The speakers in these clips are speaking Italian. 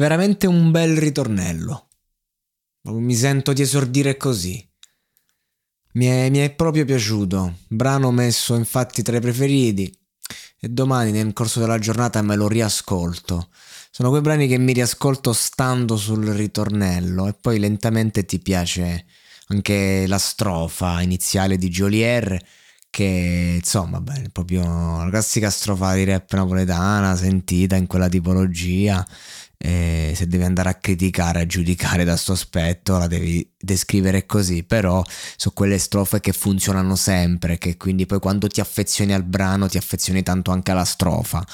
Veramente un bel ritornello. Mi sento di esordire così. Mi è, mi è proprio piaciuto. Brano messo infatti tra i preferiti. E domani nel corso della giornata me lo riascolto. Sono quei brani che mi riascolto stando sul ritornello e poi lentamente ti piace anche la strofa iniziale di Jolier che insomma beh, proprio la classica strofa di rap napoletana sentita in quella tipologia e se devi andare a criticare, a giudicare da sto aspetto, la devi descrivere così, però sono quelle strofe che funzionano sempre, che quindi poi quando ti affezioni al brano ti affezioni tanto anche alla strofa,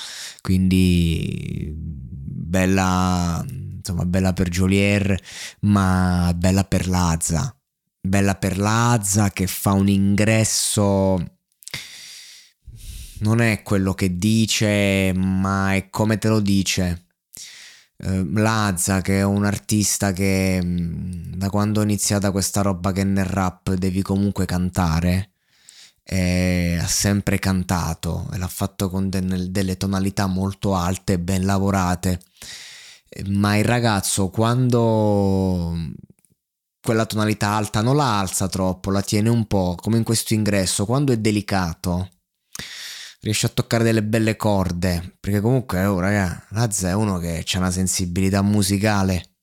quindi bella, insomma, bella per Jolier, ma bella per Lazza, bella per Lazza che fa un ingresso non è quello che dice, ma è come te lo dice. Eh, Lazza che è un artista che mm, da quando è iniziata questa roba che nel rap devi comunque cantare eh, ha sempre cantato e l'ha fatto con de- delle tonalità molto alte e ben lavorate. Eh, ma il ragazzo quando quella tonalità alta non la alza troppo la tiene un po' come in questo ingresso. Quando è delicato riesce a toccare delle belle corde, perché comunque, oh raga, Lazza è uno che ha una sensibilità musicale,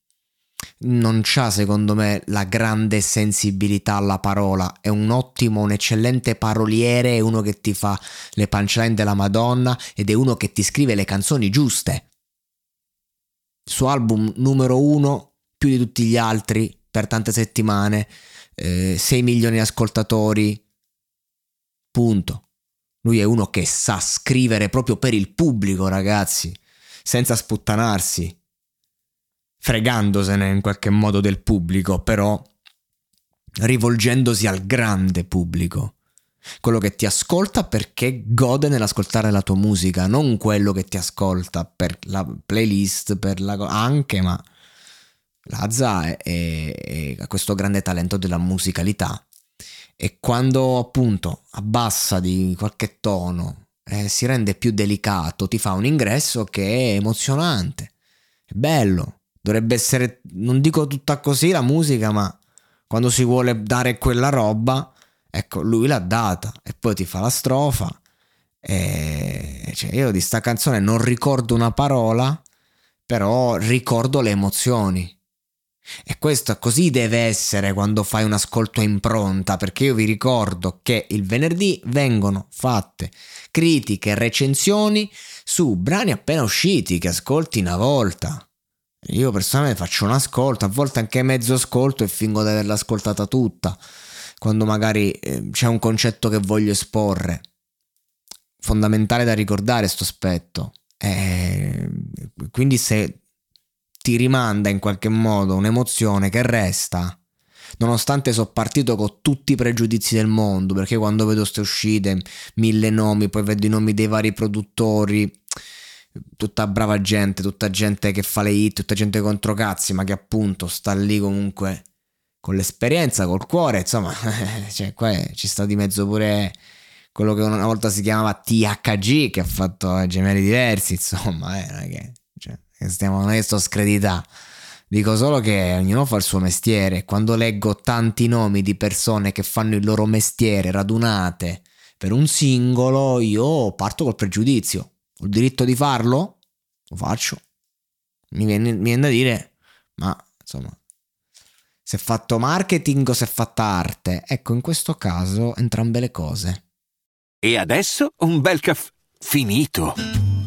non ha secondo me la grande sensibilità alla parola, è un ottimo, un eccellente paroliere, è uno che ti fa le punchline della Madonna ed è uno che ti scrive le canzoni giuste. Il suo album numero uno, più di tutti gli altri, per tante settimane, eh, 6 milioni di ascoltatori, punto. Lui è uno che sa scrivere proprio per il pubblico, ragazzi, senza sputtanarsi, fregandosene in qualche modo del pubblico, però rivolgendosi al grande pubblico. Quello che ti ascolta perché gode nell'ascoltare la tua musica, non quello che ti ascolta per la playlist, per la... anche, ma Lazza ha questo grande talento della musicalità e quando appunto abbassa di qualche tono eh, si rende più delicato, ti fa un ingresso che è emozionante, è bello, dovrebbe essere, non dico tutta così la musica, ma quando si vuole dare quella roba, ecco, lui l'ha data e poi ti fa la strofa. E cioè, io di sta canzone non ricordo una parola, però ricordo le emozioni. E questo così deve essere quando fai un ascolto a impronta, perché io vi ricordo che il venerdì vengono fatte critiche e recensioni su brani appena usciti che ascolti una volta. Io personalmente faccio un ascolto, a volte anche mezzo ascolto e fingo di averla ascoltata tutta, quando magari eh, c'è un concetto che voglio esporre. Fondamentale da ricordare questo aspetto. E quindi se ti rimanda in qualche modo un'emozione che resta. Nonostante sono partito con tutti i pregiudizi del mondo, perché quando vedo queste uscite, mille nomi, poi vedo i nomi dei vari produttori, tutta brava gente, tutta gente che fa le hit, tutta gente contro cazzi, ma che appunto sta lì comunque con l'esperienza, col cuore, insomma, cioè, qua ci sta di mezzo pure quello che una volta si chiamava THG, che ha fatto gemelli diversi, insomma, eh, non è che, stiamo, non è sto scredità. Dico solo che ognuno fa il suo mestiere. Quando leggo tanti nomi di persone che fanno il loro mestiere radunate per un singolo, io parto col pregiudizio. Ho il diritto di farlo? Lo faccio. Mi viene, mi viene da dire, ma insomma, se è fatto marketing o se è fatta arte. Ecco, in questo caso entrambe le cose. E adesso un bel caffè finito.